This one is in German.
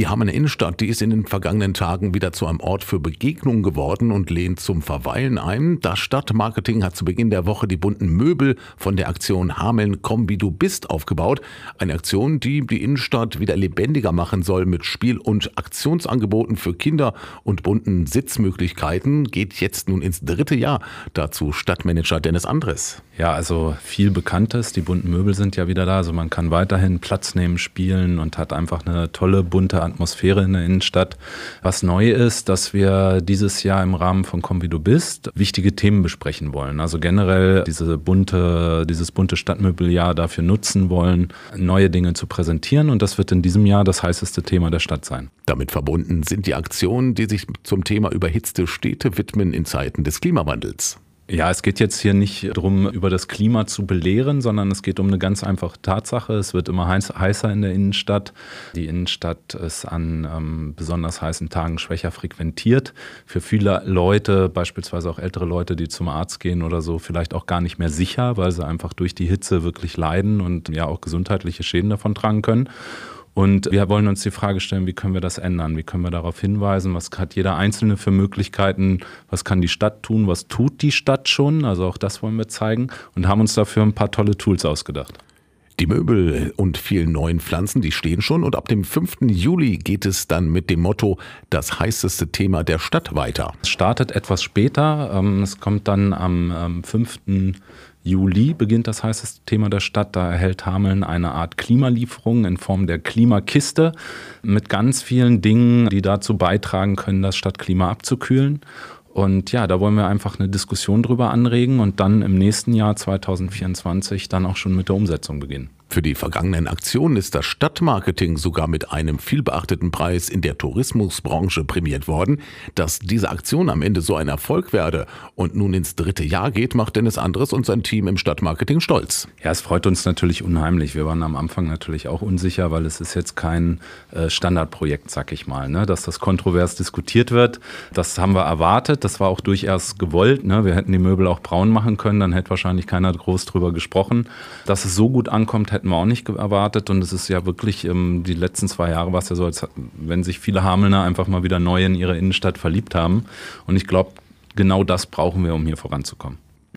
Die Hamelner Innenstadt, die ist in den vergangenen Tagen wieder zu einem Ort für Begegnungen geworden und lehnt zum Verweilen ein. Das Stadtmarketing hat zu Beginn der Woche die bunten Möbel von der Aktion Hameln komm wie du bist aufgebaut. Eine Aktion, die die Innenstadt wieder lebendiger machen soll mit Spiel- und Aktionsangeboten für Kinder und bunten Sitzmöglichkeiten. Geht jetzt nun ins dritte Jahr. Dazu Stadtmanager Dennis Andres. Ja, also viel Bekanntes. Die bunten Möbel sind ja wieder da. Also man kann weiterhin Platz nehmen, spielen und hat einfach eine tolle bunte Atmosphäre in der Innenstadt. Was neu ist, dass wir dieses Jahr im Rahmen von Komm wie du bist wichtige Themen besprechen wollen. Also generell diese bunte, dieses bunte Stadtmöbeljahr dafür nutzen wollen, neue Dinge zu präsentieren. Und das wird in diesem Jahr das heißeste Thema der Stadt sein. Damit verbunden sind die Aktionen, die sich zum Thema überhitzte Städte widmen in Zeiten des Klimawandels. Ja, es geht jetzt hier nicht darum, über das Klima zu belehren, sondern es geht um eine ganz einfache Tatsache. Es wird immer heißer in der Innenstadt. Die Innenstadt ist an ähm, besonders heißen Tagen schwächer frequentiert. Für viele Leute, beispielsweise auch ältere Leute, die zum Arzt gehen oder so, vielleicht auch gar nicht mehr sicher, weil sie einfach durch die Hitze wirklich leiden und ja auch gesundheitliche Schäden davon tragen können. Und wir wollen uns die Frage stellen, wie können wir das ändern? Wie können wir darauf hinweisen? Was hat jeder Einzelne für Möglichkeiten? Was kann die Stadt tun? Was tut die Stadt schon? Also auch das wollen wir zeigen und haben uns dafür ein paar tolle Tools ausgedacht. Die Möbel und vielen neuen Pflanzen, die stehen schon und ab dem 5. Juli geht es dann mit dem Motto das heißeste Thema der Stadt weiter. Es startet etwas später. Ähm, es kommt dann am 5. Juli beginnt das heißeste Thema der Stadt. Da erhält Hameln eine Art Klimalieferung in Form der Klimakiste mit ganz vielen Dingen, die dazu beitragen können, das Stadtklima abzukühlen. Und ja, da wollen wir einfach eine Diskussion drüber anregen und dann im nächsten Jahr 2024 dann auch schon mit der Umsetzung beginnen. Für die vergangenen Aktionen ist das Stadtmarketing sogar mit einem vielbeachteten Preis in der Tourismusbranche prämiert worden. Dass diese Aktion am Ende so ein Erfolg werde und nun ins dritte Jahr geht, macht Dennis Andres und sein Team im Stadtmarketing stolz. Ja, es freut uns natürlich unheimlich. Wir waren am Anfang natürlich auch unsicher, weil es ist jetzt kein äh, Standardprojekt, sag ich mal, ne? dass das kontrovers diskutiert wird. Das haben wir erwartet. Das war auch durchaus gewollt. Ne? Wir hätten die Möbel auch braun machen können, dann hätte wahrscheinlich keiner groß drüber gesprochen. Dass es so gut ankommt, hätten wir auch nicht erwartet. Und es ist ja wirklich, ähm, die letzten zwei Jahre war es ja so, als wenn sich viele Hamelner einfach mal wieder neu in ihre Innenstadt verliebt haben. Und ich glaube, genau das brauchen wir, um hier voranzukommen.